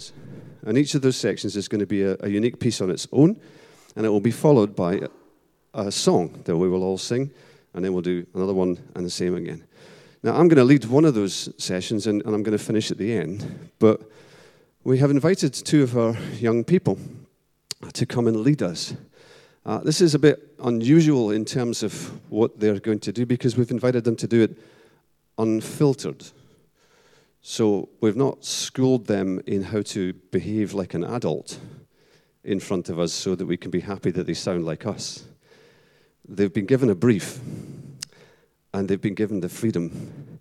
sections. And each of those sections is going to be a, a unique piece on its own, and it will be followed by a, a song that we will all sing, and then we'll do another one and the same again. Now, I'm going to lead one of those sessions, and, and I'm going to finish at the end, but we have invited two of our young people to come and lead us. Uh, this is a bit unusual in terms of what they're going to do because we've invited them to do it unfiltered. So we've not schooled them in how to behave like an adult in front of us so that we can be happy that they sound like us. They've been given a brief and they've been given the freedom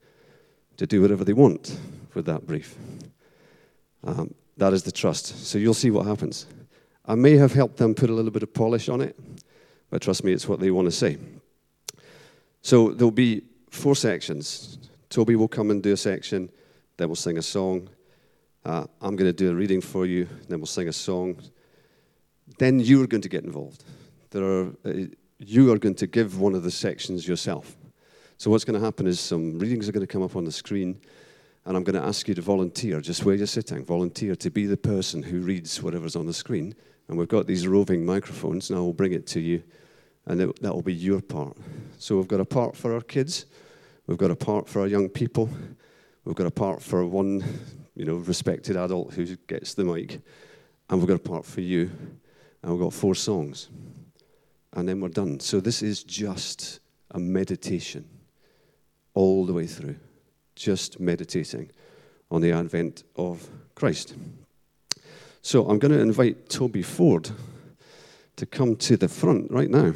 to do whatever they want with that brief. Um, that is the trust. So you'll see what happens. I may have helped them put a little bit of polish on it, but trust me, it's what they want to say. So there'll be four sections. Toby will come and do a section, then we'll sing a song. Uh, I'm going to do a reading for you, then we'll sing a song. Then you're going to get involved. There are, uh, you are going to give one of the sections yourself. So what's going to happen is some readings are going to come up on the screen, and I'm going to ask you to volunteer, just where you're sitting, volunteer to be the person who reads whatever's on the screen. And we've got these roving microphones, and I will bring it to you, and that will be your part. So we've got a part for our kids, we've got a part for our young people, we've got a part for one, you know, respected adult who gets the mic, and we've got a part for you, and we've got four songs, and then we're done. So this is just a meditation all the way through, just meditating on the advent of Christ. So I'm going to invite Toby Ford to come to the front right now.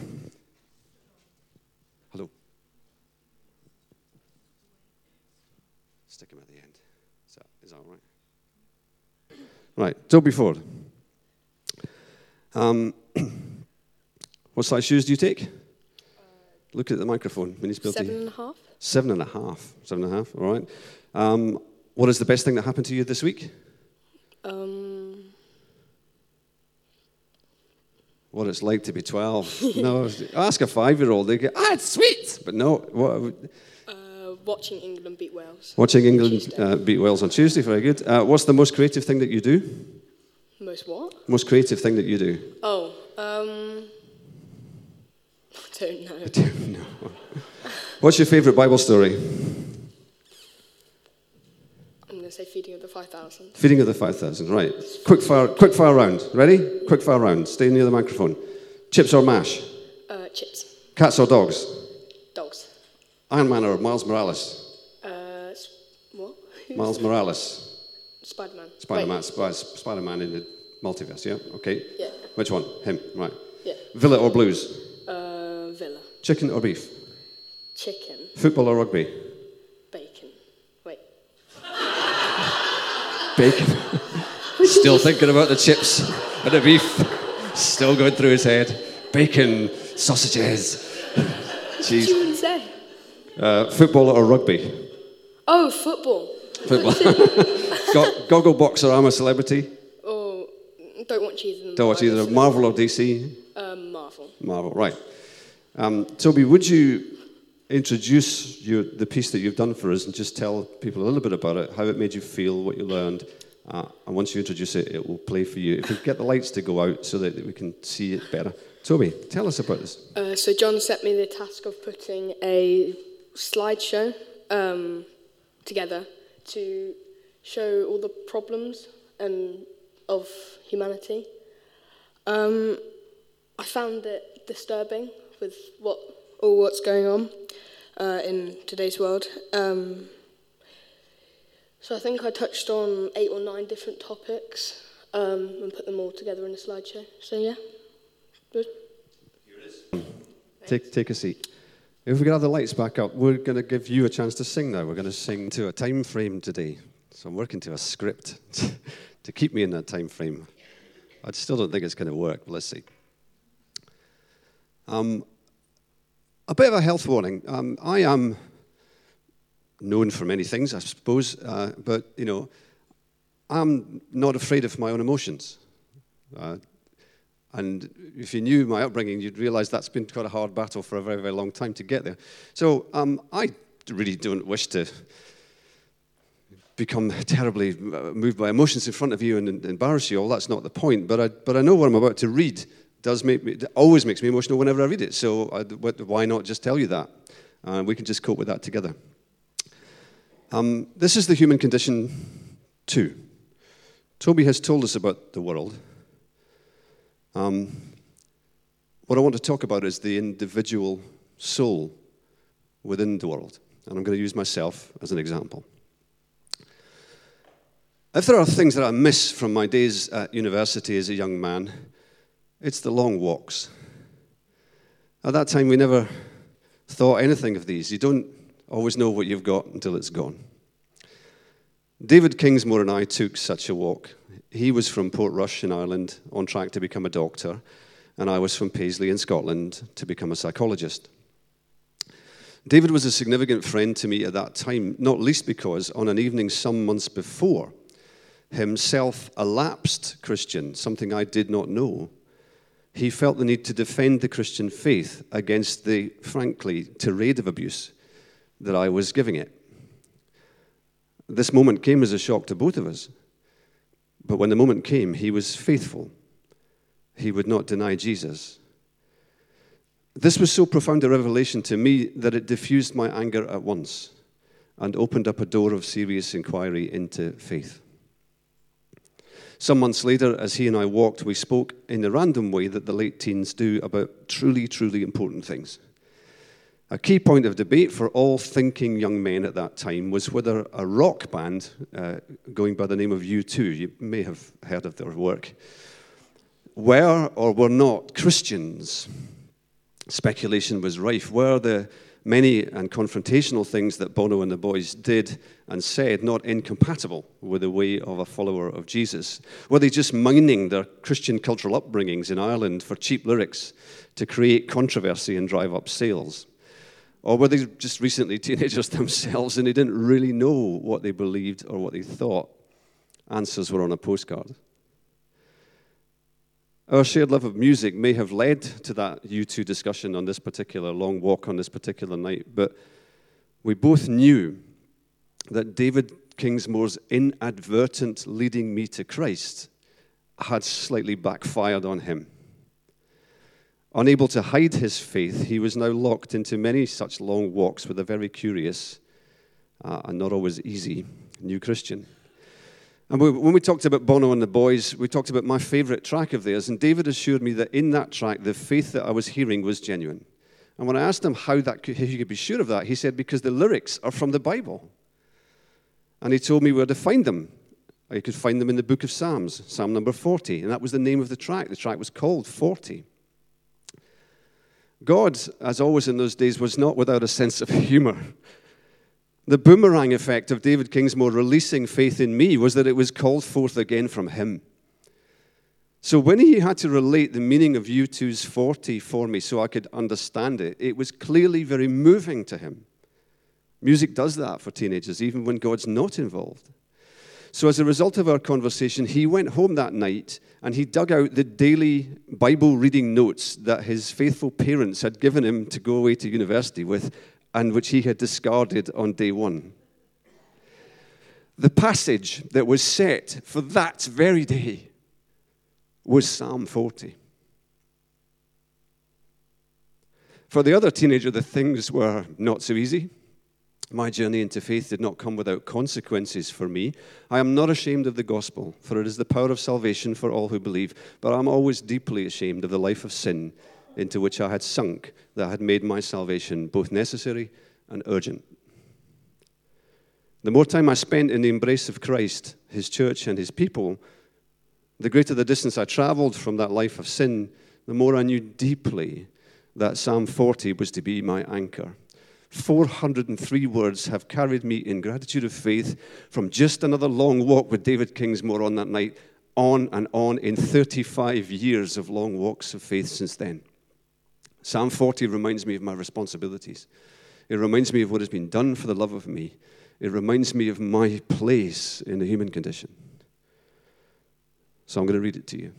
Hello. Stick him at the end. Is that, is that all right? Toby Ford. Um, what size shoes do you take? Look at the microphone. Seven and a half. Seven and a half. Seven and a half, all right. Um, what is the best thing that happened to you this week? Um, what it's like to be 12. no, ask a five year old. They go, ah, it's sweet. But no, what, uh, watching England beat Wales. watching England uh, beat Wales on Tuesday, very good. Uh, what's the most creative thing that you do? Most what? Most creative thing that you do? Oh, um, I don't know. I don't know. What's your favourite Bible story? I'm going to say feeding of the 5,000. Feeding of the 5,000, right. Quick fire, quick fire round. Ready? Quick fire round. Stay near the microphone. Chips or mash? Uh, chips. Cats or dogs? Dogs. Iron Man or Miles Morales? Uh, what? Miles Morales. Spider-Man. Spider Man. Wait, Spider Man in the multiverse, yeah? Okay. Yeah. Which one? Him, right. Yeah. Villa or blues? Uh, Villa. Chicken or beef? Chicken. Football or rugby? Bacon. Wait. Bacon. Still thinking about the chips and the beef. Still going through his head. Bacon, sausages, cheese. You even say? Uh, football or rugby? Oh, football. Football. Go- goggle I'm a celebrity? Oh, don't watch either. Don't watch either Marvel or DC. Um, Marvel. Marvel, right. Um, Toby, would you introduce your, the piece that you've done for us and just tell people a little bit about it, how it made you feel, what you learned? Uh, and once you introduce it, it will play for you. If we get the lights to go out so that we can see it better. Toby, tell us about this. Uh, so John set me the task of putting a slideshow um, together to show all the problems and of humanity. Um, I found it disturbing with what all what's going on uh, in today's world. Um, so I think I touched on eight or nine different topics um, and put them all together in a slideshow. So yeah, good. Here it is. Take, take a seat. If we can have the lights back up, we're going to give you a chance to sing now. We're going to sing to a time frame today. So I'm working to a script to keep me in that time frame. I still don't think it's going to work, but let's see. Um, a bit of a health warning. Um, I am known for many things, I suppose, uh, but you know, I'm not afraid of my own emotions. Uh, and if you knew my upbringing, you'd realize that's been quite a hard battle for a very, very long time to get there. So um, I really don't wish to become terribly uh, moved by emotions in front of you and, embarrass you all. That's not the point. But I, but I know what I'm about to read does make me, always makes me emotional whenever I read it. So I, why not just tell you that? Uh, we can just cope with that together. Um, this is the human condition too. Toby has told us about the world. Um, what I want to talk about is the individual soul within the world. And I'm going to use myself as an example. If there are things that I miss from my days at university as a young man, it's the long walks. At that time, we never thought anything of these. You don't always know what you've got until it's gone. David Kingsmore and I took such a walk. He was from Portrush in Ireland, on track to become a doctor, and I was from Paisley in Scotland to become a psychologist. David was a significant friend to me at that time, not least because on an evening some months before, himself a lapsed Christian, something I did not know, he felt the need to defend the Christian faith against the, frankly, tirade of abuse that I was giving it. This moment came as a shock to both of us. But when the moment came, he was faithful. He would not deny Jesus. This was so profound a revelation to me that it diffused my anger at once and opened up a door of serious inquiry into faith. Some months later, as he and I walked, we spoke in the random way that the late teens do about truly, truly important things. A key point of debate for all thinking young men at that time was whether a rock band uh, going by the name of U2, you may have heard of their work, were or were not Christians. Speculation was rife. Were the many and confrontational things that Bono and the boys did and said not incompatible with the way of a follower of Jesus? Were they just mining their Christian cultural upbringings in Ireland for cheap lyrics to create controversy and drive up sales? Or were they just recently teenagers themselves and they didn't really know what they believed or what they thought? Answers were on a postcard. Our shared love of music may have led to that U2 discussion on this particular long walk on this particular night, but we both knew that David Kingsmore's inadvertent leading me to Christ had slightly backfired on him. Unable to hide his faith, he was now locked into many such long walks with a very curious uh, and not always easy new Christian. And we, when we talked about Bono and the boys, we talked about my favorite track of theirs. And David assured me that in that track, the faith that I was hearing was genuine. And when I asked him how that could, he could be sure of that, he said, because the lyrics are from the Bible. And he told me where to find them. You could find them in the book of Psalms, Psalm number 40. And that was the name of the track. The track was called 40. God, as always in those days, was not without a sense of humor. The boomerang effect of David Kingsmore releasing faith in me was that it was called forth again from him. So when he had to relate the meaning of U2's 40 for me so I could understand it, it was clearly very moving to him. Music does that for teenagers, even when God's not involved. So, as a result of our conversation, he went home that night and he dug out the daily Bible reading notes that his faithful parents had given him to go away to university with and which he had discarded on day one. The passage that was set for that very day was Psalm 40. For the other teenager, the things were not so easy. My journey into faith did not come without consequences for me. I am not ashamed of the gospel, for it is the power of salvation for all who believe. But I'm always deeply ashamed of the life of sin into which I had sunk that had made my salvation both necessary and urgent. The more time I spent in the embrace of Christ, his church, and his people, the greater the distance I traveled from that life of sin, the more I knew deeply that Psalm 40 was to be my anchor. 403 words have carried me in gratitude of faith from just another long walk with David Kingsmore on that night, on and on in 35 years of long walks of faith since then. Psalm 40 reminds me of my responsibilities. It reminds me of what has been done for the love of me. It reminds me of my place in the human condition. So I'm going to read it to you.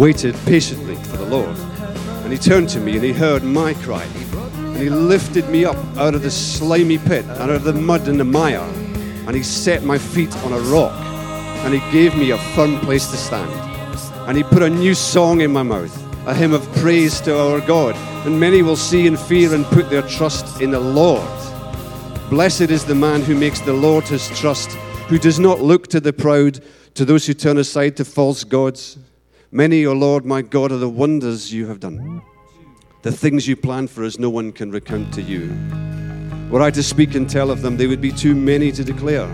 Waited patiently for the Lord, and He turned to me and He heard my cry, and He lifted me up out of the slimy pit, out of the mud and the mire, and He set my feet on a rock, and He gave me a firm place to stand, and He put a new song in my mouth, a hymn of praise to our God, and many will see and fear and put their trust in the Lord. Blessed is the man who makes the Lord his trust, who does not look to the proud, to those who turn aside to false gods. Many, O Lord my God, are the wonders you have done. The things you planned for us, no one can recount to you. Were I to speak and tell of them, they would be too many to declare.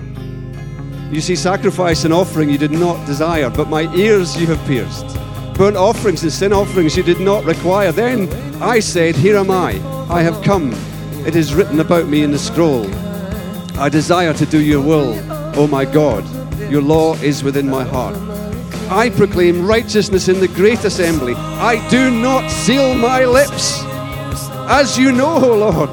You see, sacrifice and offering you did not desire, but my ears you have pierced. Burnt offerings and sin offerings you did not require. Then I said, Here am I, I have come. It is written about me in the scroll. I desire to do your will, O my God. Your law is within my heart. I proclaim righteousness in the great assembly. I do not seal my lips. As you know, O Lord,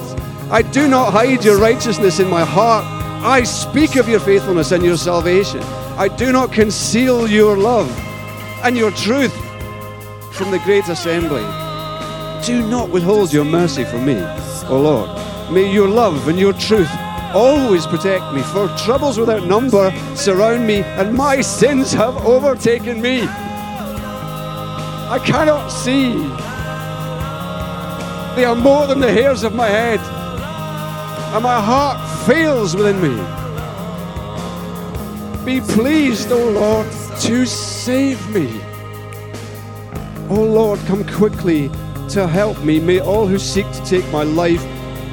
I do not hide your righteousness in my heart. I speak of your faithfulness and your salvation. I do not conceal your love and your truth from the great assembly. Do not withhold your mercy from me, O Lord. May your love and your truth always protect me, for troubles without number surround me, and my sins have overtaken me. I cannot see. They are more than the hairs of my head, and my heart fails within me. Be pleased, O Lord, to save me. O Lord, come quickly to help me. May all who seek to take my life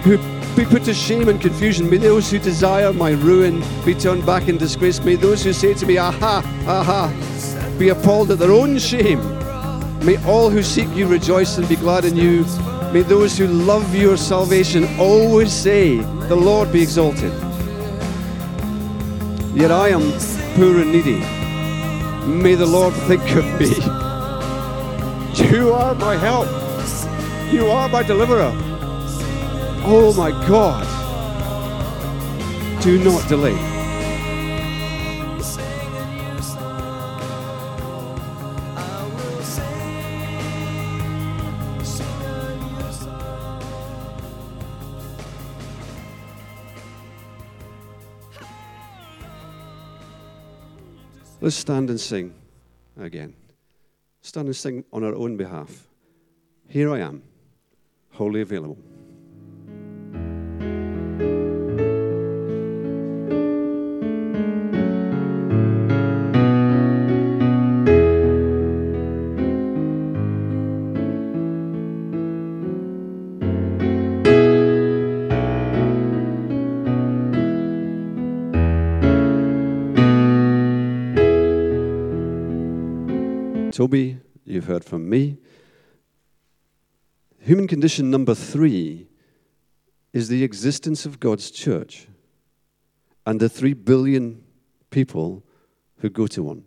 who be put to shame and confusion. May those who desire my ruin be turned back in disgrace. May those who say to me, Aha, aha, be appalled at their own shame. May all who seek you rejoice and be glad in you. May those who love your salvation always say, The Lord be exalted. Yet I am poor and needy. May the Lord think of me. You are my help. You are my deliverer. Oh my God. Do not delay. Let's stand and sing again. Stand and sing on our own behalf. Here I am, wholly available. Toby, you've heard from me. Human condition number three is the existence of God's church and the three billion people who go to one.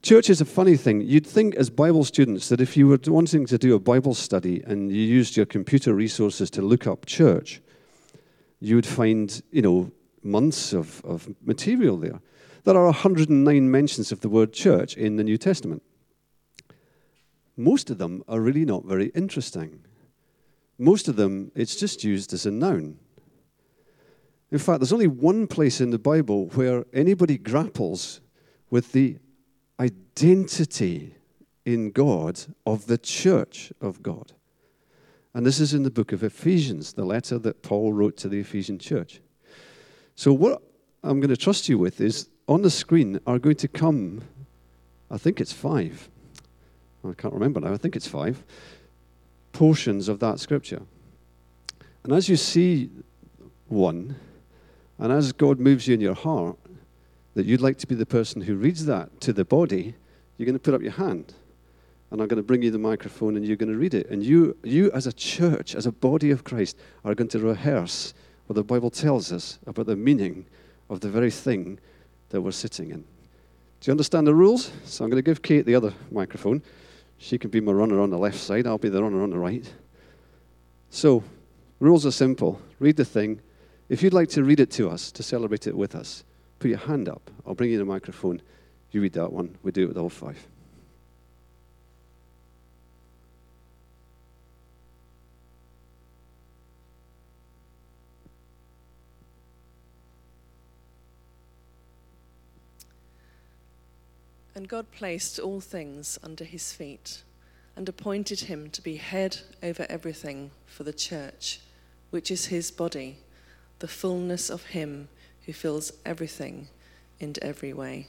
Church is a funny thing. You'd think, as Bible students, that if you were wanting to do a Bible study and you used your computer resources to look up church, you would find, you know, months of, of material there. There are 109 mentions of the word church in the New Testament. Most of them are really not very interesting. Most of them, it's just used as a noun. In fact, there's only one place in the Bible where anybody grapples with the identity in God of the church of God. And this is in the book of Ephesians, the letter that Paul wrote to the Ephesian church. So, what I'm going to trust you with is on the screen are going to come, I think it's five. I can't remember now, I think it's five portions of that scripture. And as you see one, and as God moves you in your heart, that you'd like to be the person who reads that to the body, you're going to put up your hand. And I'm going to bring you the microphone and you're going to read it. And you, you as a church, as a body of Christ, are going to rehearse what the Bible tells us about the meaning of the very thing that we're sitting in. Do you understand the rules? So I'm going to give Kate the other microphone. She can be my runner on the left side, I'll be the runner on the right. So, rules are simple. Read the thing. If you'd like to read it to us, to celebrate it with us, put your hand up. I'll bring you the microphone. You read that one, we do it with all five. And God placed all things under his feet and appointed him to be head over everything for the church, which is his body, the fullness of him who fills everything in every way.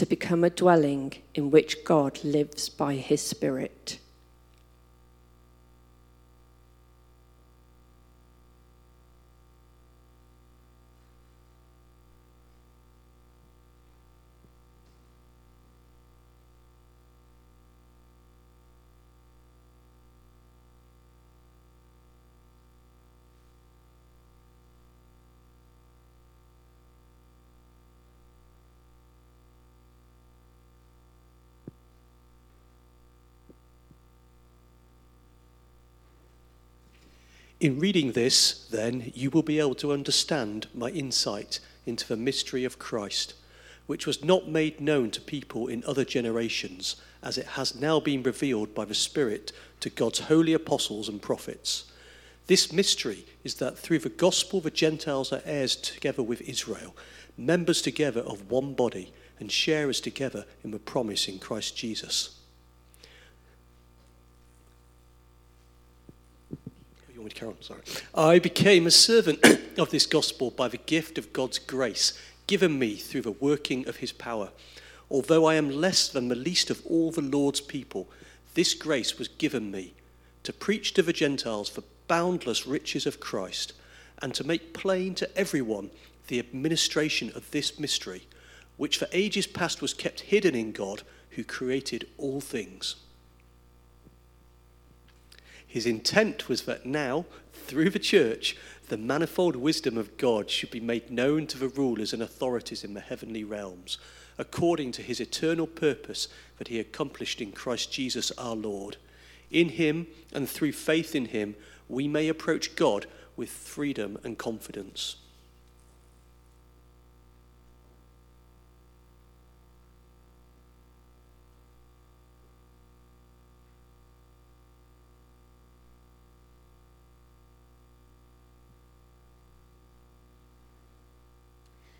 to become a dwelling in which God lives by his Spirit. In reading this, then, you will be able to understand my insight into the mystery of Christ, which was not made known to people in other generations, as it has now been revealed by the Spirit to God's holy apostles and prophets. This mystery is that through the gospel the Gentiles are heirs together with Israel, members together of one body, and sharers together in the promise in Christ Jesus. Want me to carry on? Sorry. I became a servant of this gospel by the gift of God's grace given me through the working of his power. Although I am less than the least of all the Lord's people, this grace was given me to preach to the Gentiles the boundless riches of Christ and to make plain to everyone the administration of this mystery, which for ages past was kept hidden in God who created all things. His intent was that now, through the church, the manifold wisdom of God should be made known to the rulers and authorities in the heavenly realms, according to his eternal purpose that he accomplished in Christ Jesus our Lord. In him and through faith in him, we may approach God with freedom and confidence.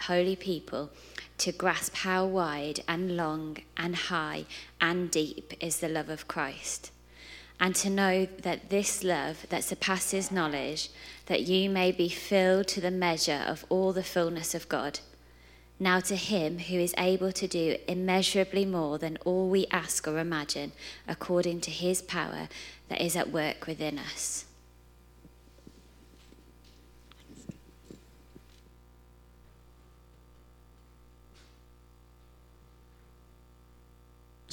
holy people to grasp how wide and long and high and deep is the love of Christ, and to know that this love that surpasses knowledge, that you may be filled to the measure of all the fullness of God. Now to him who is able to do immeasurably more than all we ask or imagine, according to his power that is at work within us.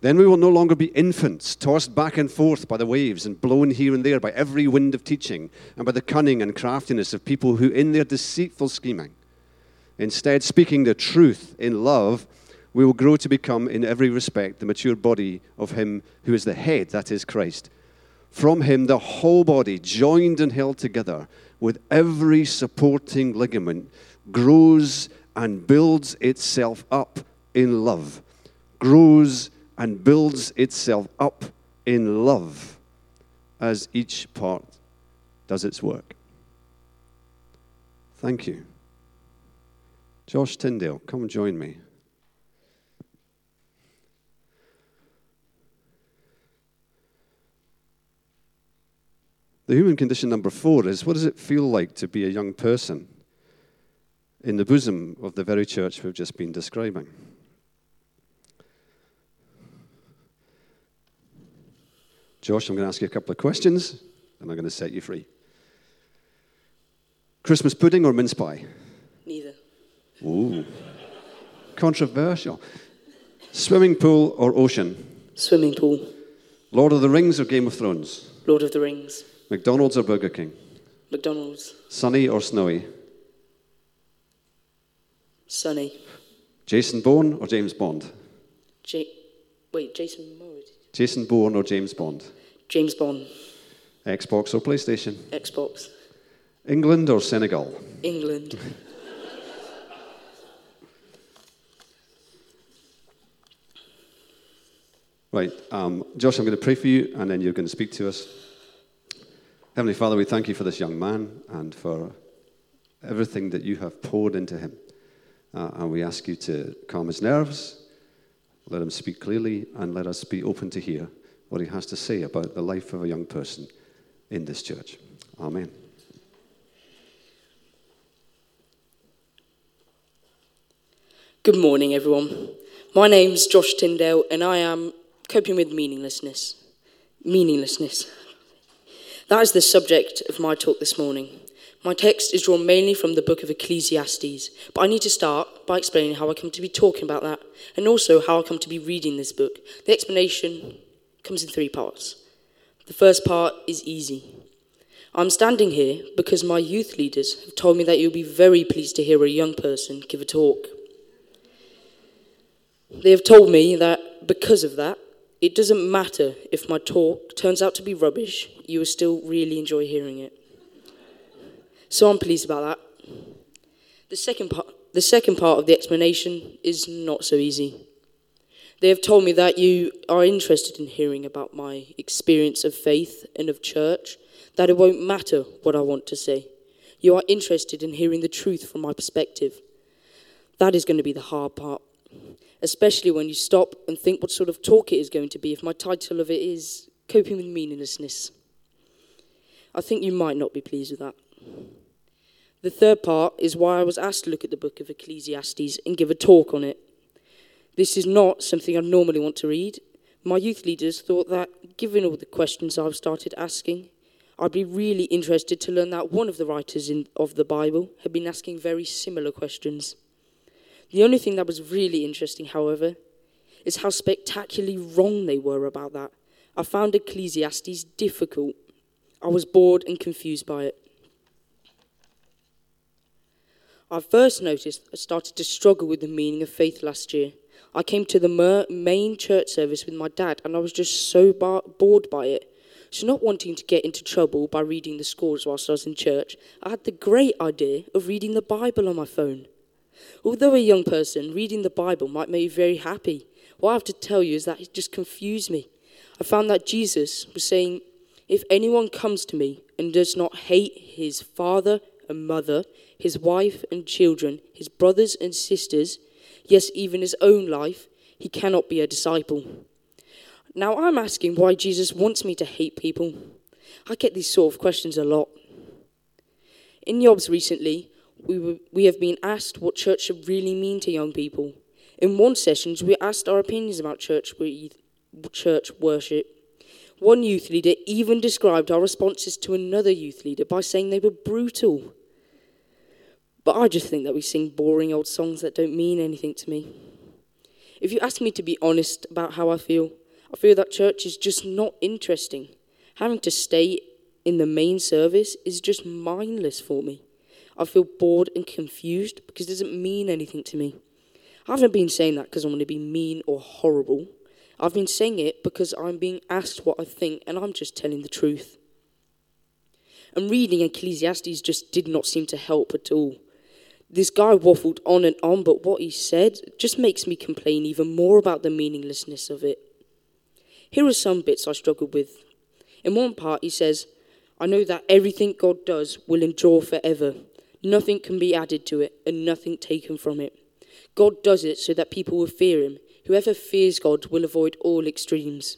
Then we will no longer be infants, tossed back and forth by the waves and blown here and there by every wind of teaching and by the cunning and craftiness of people who, in their deceitful scheming, instead speaking the truth in love, we will grow to become, in every respect, the mature body of Him who is the head, that is Christ. From Him, the whole body, joined and held together with every supporting ligament, grows and builds itself up in love, grows and builds itself up in love as each part does its work. Thank you. Josh Tyndale, come join me. The human condition number four is what does it feel like to be a young person in the bosom of the very church we've just been describing? Josh, I'm going to ask you a couple of questions, and I'm going to set you free. Christmas pudding or mince pie? Neither. Ooh. Controversial. Swimming pool or ocean? Swimming pool. Lord of the Rings or Game of Thrones? Lord of the Rings. McDonald's or Burger King? McDonald's. Sunny or snowy? Sunny. Jason Bourne or James Bond? J- Wait, Jason Moore. Jason Bourne or James Bond? James Bond. Xbox or PlayStation? Xbox. England or Senegal? England. Right, um, Josh, I'm going to pray for you, and then you're going to speak to us. Heavenly Father, we thank you for this young man and for everything that you have poured into him. Uh, and we ask you to calm his nerves, let him speak clearly, and let us be open to hear what he has to say about the life of a young person in this church. Amen. Good morning, everyone. My name's Josh Tyndale, and I am coping with meaninglessness. Meaninglessness. That is the subject of my talk this morning. My text is drawn mainly from the book of Ecclesiastes, but I need to start by explaining how I come to be talking about that and also how I come to be reading this book. The explanation comes in three parts. The first part is easy. I'm standing here because my youth leaders have told me that you'll be very pleased to hear a young person give a talk. They have told me that because of that, it doesn't matter if my talk turns out to be rubbish, you will still really enjoy hearing it. So I'm pleased about that. The second part, the second part of the explanation is not so easy. They have told me that you are interested in hearing about my experience of faith and of church, that it won't matter what I want to say. You are interested in hearing the truth from my perspective. That is going to be the hard part, especially when you stop and think what sort of talk it is going to be if my title of it is Coping with Meaninglessness. I think you might not be pleased with that. The third part is why I was asked to look at the book of Ecclesiastes and give a talk on it. This is not something I normally want to read. My youth leaders thought that, given all the questions I've started asking, I'd be really interested to learn that one of the writers in, of the Bible had been asking very similar questions. The only thing that was really interesting, however, is how spectacularly wrong they were about that. I found Ecclesiastes difficult. I was bored and confused by it. I first noticed I started to struggle with the meaning of faith last year. I came to the main church service with my dad and I was just so bar- bored by it. So, not wanting to get into trouble by reading the scores whilst I was in church, I had the great idea of reading the Bible on my phone. Although a young person, reading the Bible might make you very happy. What I have to tell you is that it just confused me. I found that Jesus was saying, If anyone comes to me and does not hate his father and mother, his wife and children, his brothers and sisters, yes, even his own life, he cannot be a disciple. Now, I'm asking why Jesus wants me to hate people. I get these sort of questions a lot. In Yobs recently, we, were, we have been asked what church should really mean to young people. In one session, we asked our opinions about church, church worship. One youth leader even described our responses to another youth leader by saying they were brutal. But I just think that we sing boring old songs that don't mean anything to me. If you ask me to be honest about how I feel, I feel that church is just not interesting. Having to stay in the main service is just mindless for me. I feel bored and confused because it doesn't mean anything to me. I haven't been saying that because I want to be mean or horrible. I've been saying it because I'm being asked what I think and I'm just telling the truth. And reading Ecclesiastes just did not seem to help at all. This guy waffled on and on, but what he said just makes me complain even more about the meaninglessness of it. Here are some bits I struggled with. In one part, he says, I know that everything God does will endure forever. Nothing can be added to it and nothing taken from it. God does it so that people will fear him. Whoever fears God will avoid all extremes.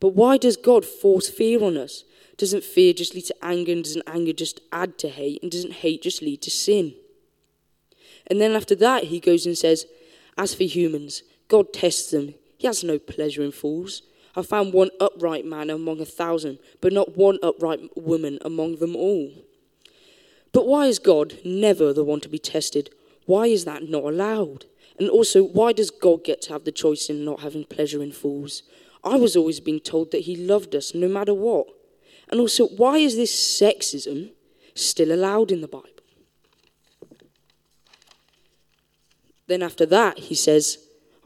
But why does God force fear on us? Doesn't fear just lead to anger, and doesn't anger just add to hate, and doesn't hate just lead to sin? And then after that, he goes and says, As for humans, God tests them. He has no pleasure in fools. I found one upright man among a thousand, but not one upright woman among them all. But why is God never the one to be tested? Why is that not allowed? And also, why does God get to have the choice in not having pleasure in fools? I was always being told that He loved us no matter what. And also, why is this sexism still allowed in the Bible? Then after that, he says,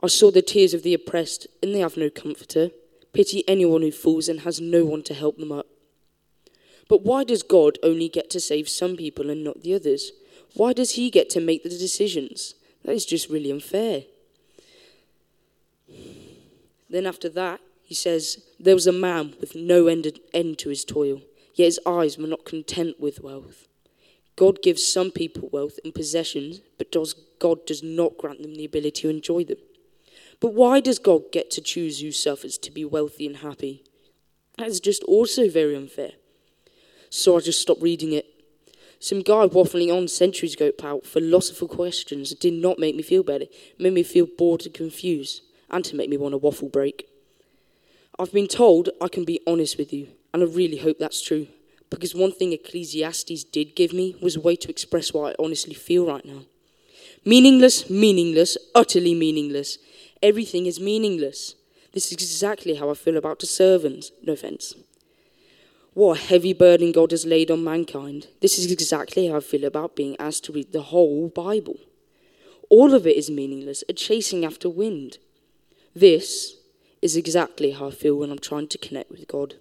I saw the tears of the oppressed, and they have no comforter. Pity anyone who falls and has no one to help them up. But why does God only get to save some people and not the others? Why does he get to make the decisions? That is just really unfair. Then after that, he says, There was a man with no end, to his toil, yet his eyes were not content with wealth. God gives some people wealth and possessions, but does, God does not grant them the ability to enjoy them. But why does God get to choose who suffers to be wealthy and happy? That is just also very unfair. So I just stopped reading it. Some guy waffling on centuries ago about philosophical questions did not make me feel better. It made me feel bored and confused, and to make me want a waffle break. I've been told I can be honest with you, and I really hope that's true. Because one thing Ecclesiastes did give me was a way to express what I honestly feel right now. Meaningless, meaningless, utterly meaningless. Everything is meaningless. This is exactly how I feel about the servants. No offense. What a heavy burden God has laid on mankind. This is exactly how I feel about being asked to read the whole Bible. All of it is meaningless, a chasing after wind. This is exactly how I feel when I'm trying to connect with God.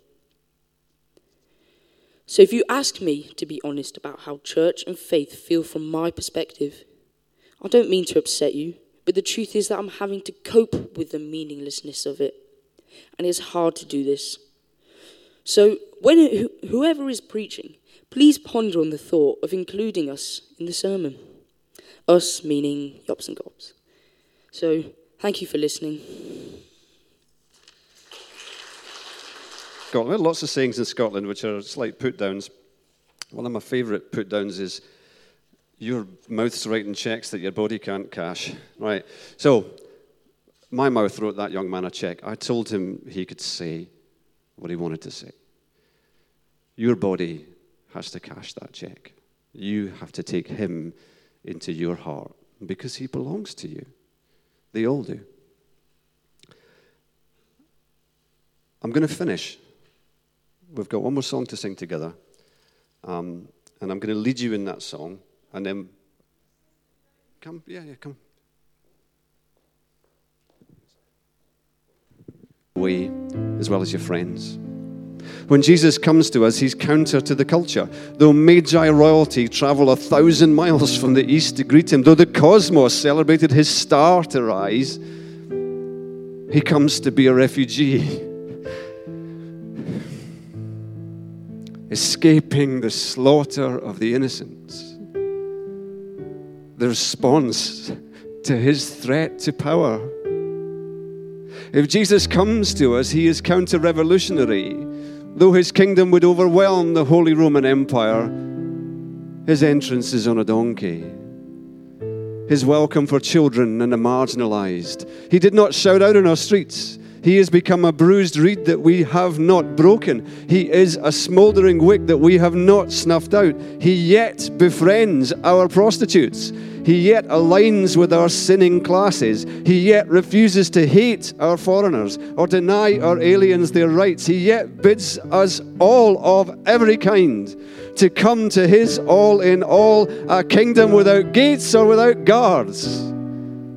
So, if you ask me to be honest about how church and faith feel from my perspective, I don't mean to upset you, but the truth is that I'm having to cope with the meaninglessness of it. And it's hard to do this. So, when whoever is preaching, please ponder on the thought of including us in the sermon. Us meaning Yops and Gobs. So, thank you for listening. Scotland. Lots of sayings in Scotland which are slight put downs. One of my favourite put downs is your mouth's writing checks that your body can't cash. Right. So, my mouth wrote that young man a check. I told him he could say what he wanted to say. Your body has to cash that check. You have to take him into your heart because he belongs to you. They all do. I'm going to finish we've got one more song to sing together. Um, and I'm going to lead you in that song. And then, come, yeah, yeah, come. Way, as well as your friends. When Jesus comes to us, he's counter to the culture. Though Magi royalty travel a thousand miles from the east to greet him, though the cosmos celebrated his star to rise, he comes to be a refugee. Escaping the slaughter of the innocents. The response to his threat to power. If Jesus comes to us, he is counter revolutionary. Though his kingdom would overwhelm the Holy Roman Empire, his entrance is on a donkey. His welcome for children and the marginalized. He did not shout out in our streets. He has become a bruised reed that we have not broken. He is a smouldering wick that we have not snuffed out. He yet befriends our prostitutes. He yet aligns with our sinning classes. He yet refuses to hate our foreigners or deny our aliens their rights. He yet bids us all of every kind to come to his all in all, a kingdom without gates or without guards,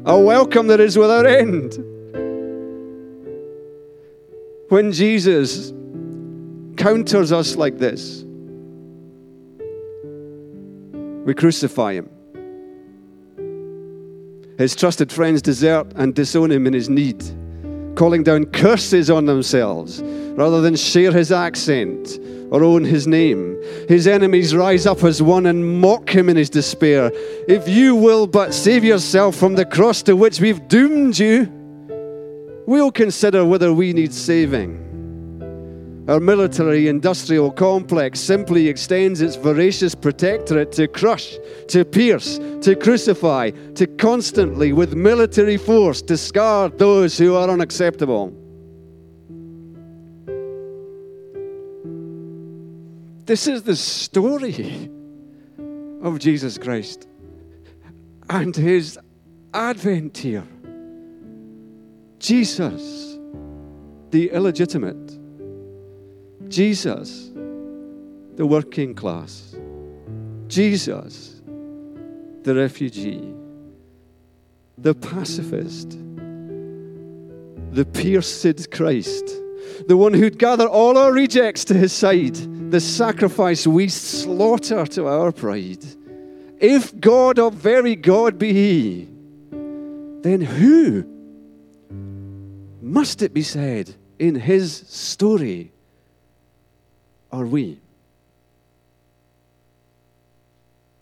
a welcome that is without end. When Jesus counters us like this, we crucify him. His trusted friends desert and disown him in his need, calling down curses on themselves rather than share his accent or own his name. His enemies rise up as one and mock him in his despair. If you will but save yourself from the cross to which we've doomed you, we'll consider whether we need saving. Our military industrial complex simply extends its voracious protectorate to crush, to pierce, to crucify, to constantly, with military force, discard those who are unacceptable. This is the story of Jesus Christ and his advent here. Jesus, the illegitimate, Jesus, the working class, Jesus, the refugee, the pacifist, the pierced Christ, the one who'd gather all our rejects to his side, the sacrifice we slaughter to our pride. If God of very God be he, then who must it be said in his story Ah are we?